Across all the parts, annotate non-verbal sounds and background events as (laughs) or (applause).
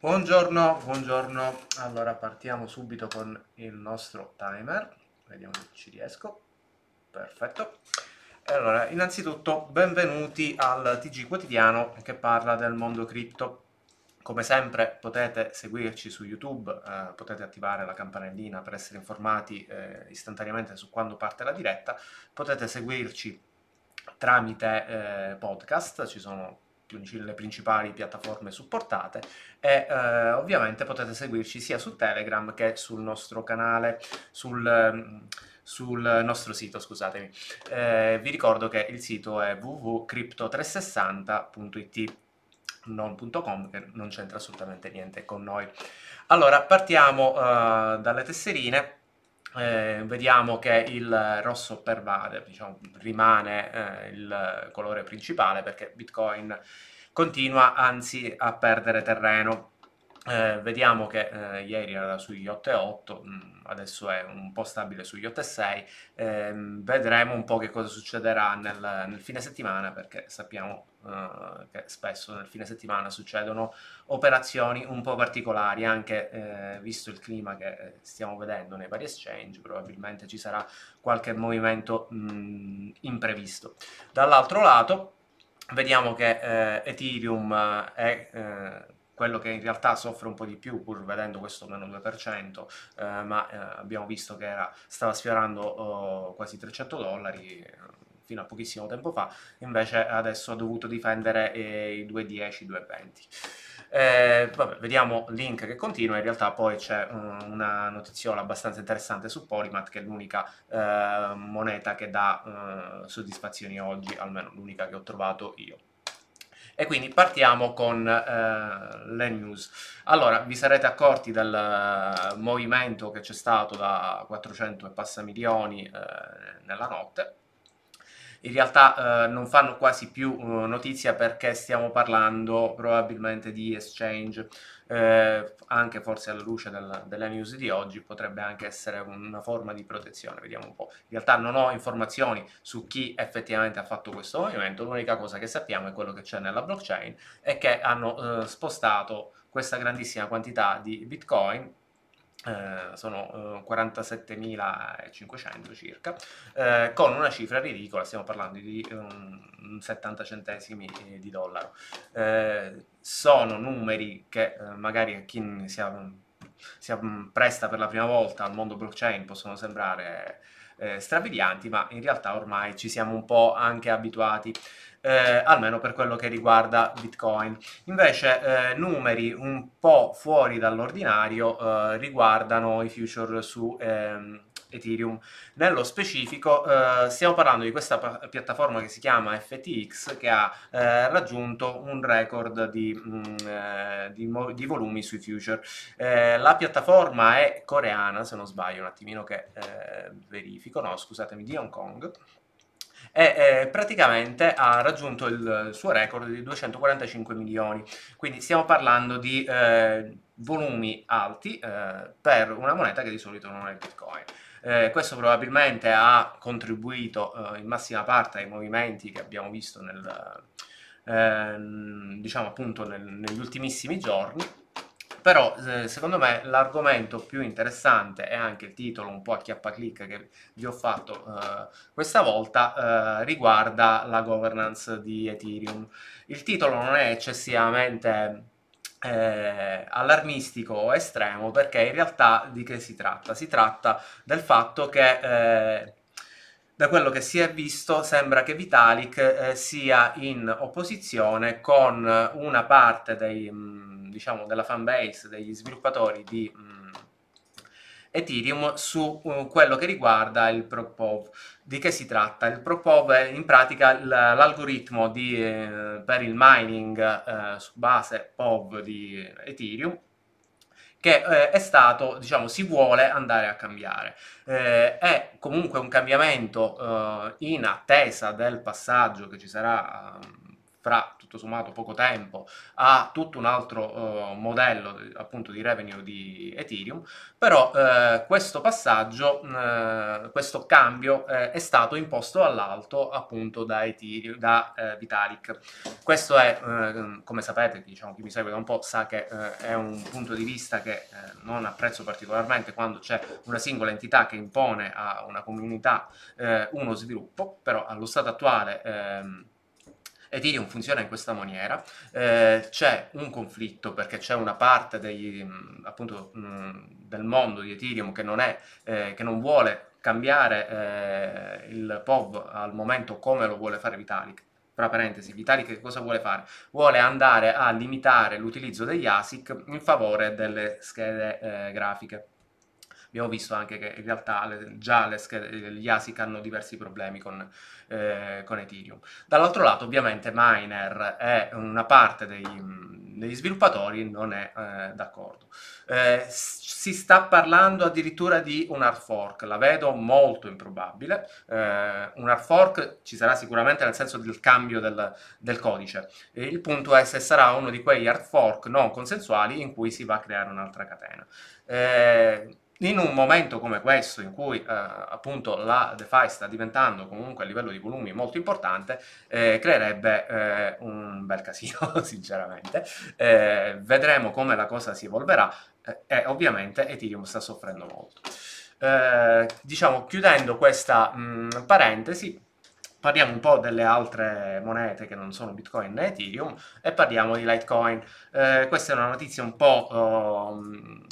Buongiorno, buongiorno. Allora partiamo subito con il nostro timer. Vediamo se ci riesco. Perfetto. Allora, innanzitutto benvenuti al TG quotidiano che parla del mondo cripto. Come sempre potete seguirci su YouTube, eh, potete attivare la campanellina per essere informati eh, istantaneamente su quando parte la diretta, potete seguirci tramite eh, podcast, ci sono le principali piattaforme supportate e eh, ovviamente potete seguirci sia su Telegram che sul nostro canale, sul, sul nostro sito, scusatemi. Eh, vi ricordo che il sito è www.crypto360.it non.com che non c'entra assolutamente niente con noi. Allora, partiamo uh, dalle tesserine. Eh, vediamo che il rosso pervade, diciamo, rimane eh, il colore principale perché Bitcoin continua anzi a perdere terreno. Eh, vediamo che eh, ieri era sugli 8,8, mm, adesso è un po' stabile sugli 8,6. Eh, vedremo un po' che cosa succederà nel, nel fine settimana perché sappiamo eh, che spesso nel fine settimana succedono operazioni un po' particolari, anche eh, visto il clima che eh, stiamo vedendo nei vari exchange, probabilmente ci sarà qualche movimento mh, mm, imprevisto. Dall'altro lato vediamo che Ethereum è quello che in realtà soffre un po' di più, pur vedendo questo meno 2%, eh, ma eh, abbiamo visto che era, stava sfiorando oh, quasi 300 dollari eh, fino a pochissimo tempo fa, invece adesso ha dovuto difendere eh, i 2,10, 2,20. Eh, vabbè, vediamo il link che continua, in realtà poi c'è um, una notiziola abbastanza interessante su Polymath che è l'unica uh, moneta che dà soddisfazioni oggi, almeno l'unica che ho trovato io. E quindi partiamo con eh, le news. Allora, vi sarete accorti del eh, movimento che c'è stato da 400 e passa milioni eh, nella notte. In realtà eh, non fanno quasi più eh, notizia perché stiamo parlando probabilmente di exchange eh, anche forse alla luce del, delle news di oggi, potrebbe anche essere una forma di protezione. Vediamo un po'. In realtà non ho informazioni su chi effettivamente ha fatto questo movimento, l'unica cosa che sappiamo è quello che c'è nella blockchain e che hanno eh, spostato questa grandissima quantità di bitcoin eh, sono eh, 47.500 circa, eh, con una cifra ridicola, stiamo parlando di um, 70 centesimi di dollaro. Eh, sono numeri che eh, magari a chi si, si presta per la prima volta al mondo blockchain possono sembrare eh, strabilianti, ma in realtà ormai ci siamo un po' anche abituati eh, almeno per quello che riguarda Bitcoin. Invece eh, numeri un po' fuori dall'ordinario eh, riguardano i future su ehm, Ethereum. Nello specifico eh, stiamo parlando di questa piattaforma che si chiama FTX che ha eh, raggiunto un record di, mh, mm, eh, di, di, volumi sui future. Eh, la piattaforma è coreana, se non sbaglio, un attimino che eh, verifico, no scusatemi, di Hong Kong e eh, praticamente ha raggiunto il suo record di 245 milioni. Quindi stiamo parlando di eh, volumi alti eh, per una moneta che di solito non è il Bitcoin. Eh, questo probabilmente ha contribuito eh, in massima parte ai movimenti che abbiamo visto nel, ehm, diciamo appunto nel, negli ultimissimi giorni però eh, secondo me l'argomento più interessante e anche il titolo un po' a chiappa clic che vi ho fatto eh, questa volta eh, riguarda la governance di Ethereum. Il titolo non è eccessivamente eh, allarmistico estremo perché in realtà di che si tratta? Si tratta del fatto che eh, da quello che si è visto sembra che Vitalik eh, sia in opposizione con una parte dei, mh, mm, diciamo, della fanbase, degli sviluppatori di mh, mm, Ethereum su uh, quello che riguarda il PropOV. Di che si tratta? Il PropOV è in pratica l'algoritmo eh, per il mining eh, su base POV di Ethereum che eh, è stato, diciamo, si vuole andare a cambiare. Eh, è comunque un cambiamento eh, in attesa del passaggio che ci sarà ehm, fra tutto sommato poco tempo a tutto un altro uh, modello appunto di revenue di Ethereum, però uh, questo passaggio, uh, questo cambio è stato imposto all'alto appunto da, Ethereum, da Vitalik. Questo è, come sapete, diciamo, chi mi segue da un po' sa che è un punto di vista che non apprezzo particolarmente quando c'è una singola entità che impone a una comunità uno sviluppo, però allo stato attuale ehm, Ethereum funziona in questa maniera, eh, c'è un conflitto perché c'è una parte dei, mm, appunto, mh, mm, del mondo di Ethereum che non, è, eh, che non vuole cambiare eh, il POV al momento come lo vuole fare Vitalik. Tra parentesi, Vitalik cosa vuole fare? Vuole andare a limitare l'utilizzo degli ASIC in favore delle schede eh, grafiche abbiamo visto anche che in realtà le, già le schede, gli ASIC hanno diversi problemi con, eh, con Ethereum. Dall'altro lato ovviamente Miner e una parte dei, degli sviluppatori non è eh, d'accordo. Eh, si sta parlando addirittura di un hard fork, la vedo molto improbabile. Eh, un hard fork ci sarà sicuramente nel senso del cambio del, del codice. il punto è se sarà uno di quegli hard fork non consensuali in cui si va a creare un'altra catena. Eh, in un momento come questo, in cui eh, appunto la DeFi sta diventando comunque a livello di volumi molto importante, eh, creerebbe eh, un bel casino, (laughs) sinceramente. Eh, vedremo come la cosa si evolverà eh, e ovviamente Ethereum sta soffrendo molto. Eh, diciamo, chiudendo questa mh, parentesi, parliamo un po' delle altre monete che non sono Bitcoin né Ethereum e parliamo di Litecoin. questa è una notizia un po' uh,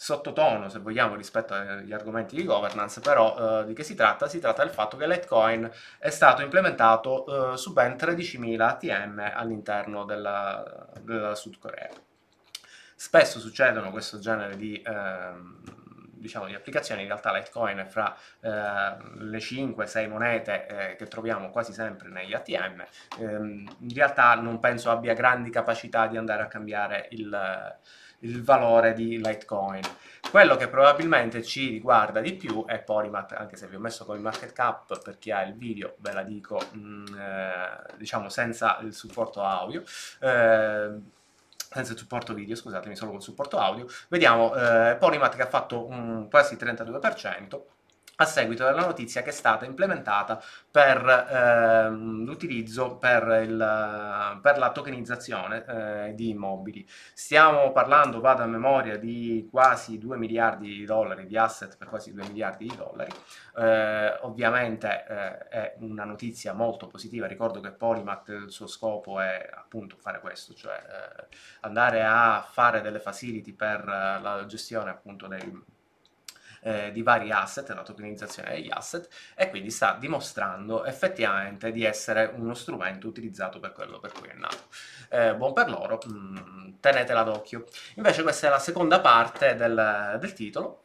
sottotono, se vogliamo, rispetto agli argomenti di governance, però eh, di che si tratta? Si tratta del fatto che Litecoin è stato implementato eh, su ben 13.000 ATM all'interno della, della, Sud Corea. Spesso succedono questo genere di, eh, diciamo, di applicazioni, in realtà Litecoin è fra eh, le 5-6 monete eh, che troviamo quasi sempre negli ATM, ehm, in realtà non penso abbia grandi capacità di andare a cambiare il il valore di Litecoin. Quello che probabilmente ci riguarda di più è Polymath, anche se vi ho messo come market cap per chi ha il video, ve la dico, mh, mm, eh, diciamo senza il supporto audio. Eh, senza il supporto video, scusatemi, solo col supporto audio, vediamo eh, Polymath che ha fatto un quasi 32%, a seguito della notizia che è stata implementata per ehm, l'utilizzo per, per, la tokenizzazione eh, di immobili. Stiamo parlando, vado a memoria, di quasi 2 miliardi di dollari, di asset per quasi 2 miliardi di dollari. Eh, ovviamente eh, è una notizia molto positiva, ricordo che Polymath il suo scopo è appunto fare questo, cioè eh, andare a fare delle facility per eh, la gestione appunto dei eh, di vari asset, la tokenizzazione degli asset, e quindi sta dimostrando effettivamente di essere uno strumento utilizzato per quello per cui è nato. Eh, buon per loro, mh, mm, tenetela d'occhio. Invece questa è la seconda parte del, del titolo,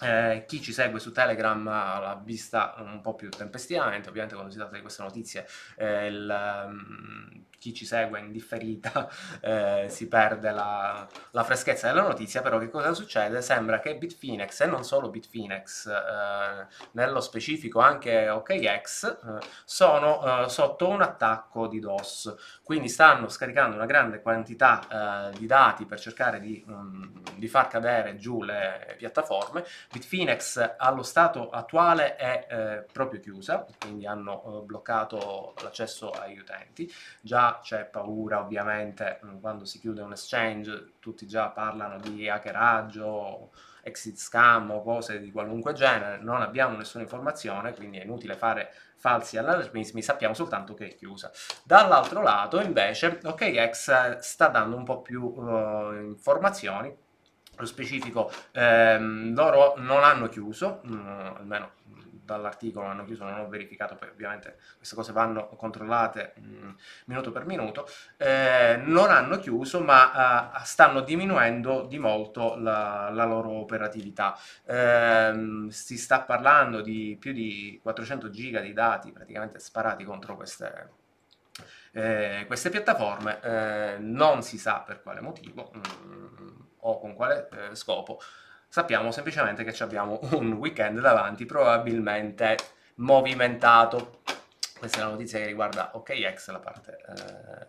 eh, chi ci segue su Telegram l'ha vista un po' più tempestivamente, ovviamente quando si tratta di queste notizie eh, il, um, chi ci segue in differita (laughs) eh, si perde la, la, freschezza della notizia, però che cosa succede? Sembra che Bitfinex e non solo Bitfinex, eh, nello specifico anche OKX, eh, sono sotto un attacco di DOS, quindi stanno scaricando una grande quantità di dati per cercare di, um, di far cadere giù le piattaforme Bitfinex allo stato attuale è eh, proprio chiusa, quindi hanno eh, bloccato l'accesso agli utenti. Già c'è paura ovviamente mm, quando si chiude un exchange, tutti già parlano di hackeraggio, exit scam o cose di qualunque genere, non abbiamo nessuna informazione, quindi è inutile fare falsi allarmismi, sappiamo soltanto che è chiusa. Dall'altro lato invece OKX sta dando un po' più uh, informazioni specifico ehm, loro non hanno chiuso, mh, mm, almeno dall'articolo hanno chiuso, non ho verificato, poi ovviamente queste cose vanno controllate mh, mm, minuto per minuto, eh, non hanno chiuso ma eh, stanno diminuendo di molto la, la loro operatività. Eh, si sta parlando di più di 400 giga di dati praticamente sparati contro queste, eh, queste piattaforme, eh, non si sa per quale motivo. Mh, mm, o con quale eh, scopo, sappiamo semplicemente che abbiamo (laughs) un weekend davanti probabilmente movimentato. questa è la notizia che riguarda OKX, la parte, eh,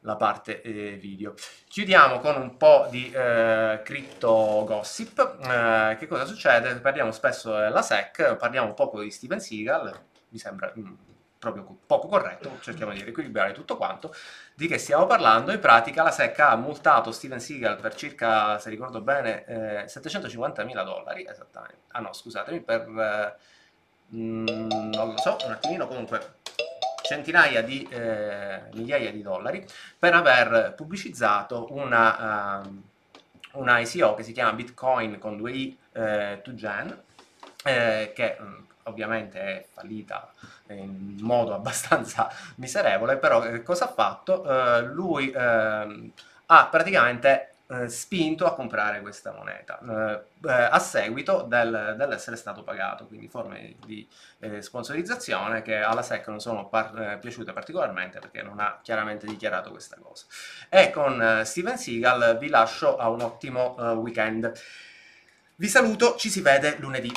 la parte eh, video. Chiudiamo con un po' di eh, crypto gossip. Eh, che cosa succede? Parliamo spesso della SEC, parliamo poco di Steven Seagal, mi sembra mm, proprio poco corretto, cerchiamo di riequilibrare tutto quanto. Di che stiamo parlando? In pratica la SEC ha multato Steven Seagal per circa, se ricordo bene, eh, 750 mila dollari, esattamente. Ah no, scusatemi, per... Eh, mm, non lo so, un attimino, comunque centinaia di eh, migliaia di dollari per aver pubblicizzato una, uh, una ICO che si chiama Bitcoin con 2i eh, to Gen, eh, che mm, ovviamente è fallita in modo (laughs) abbastanza miserevole, però eh, cosa ha fatto? Uh, lui uh, ha praticamente eh, spinto a comprare questa moneta eh, eh, a seguito del, dell'essere stato pagato, quindi forme di eh, sponsorizzazione che alla SEC non sono par eh, piaciute particolarmente perché non ha chiaramente dichiarato questa cosa. E con eh, Steven Seagal vi lascio a un ottimo weekend. Vi saluto, ci si vede lunedì.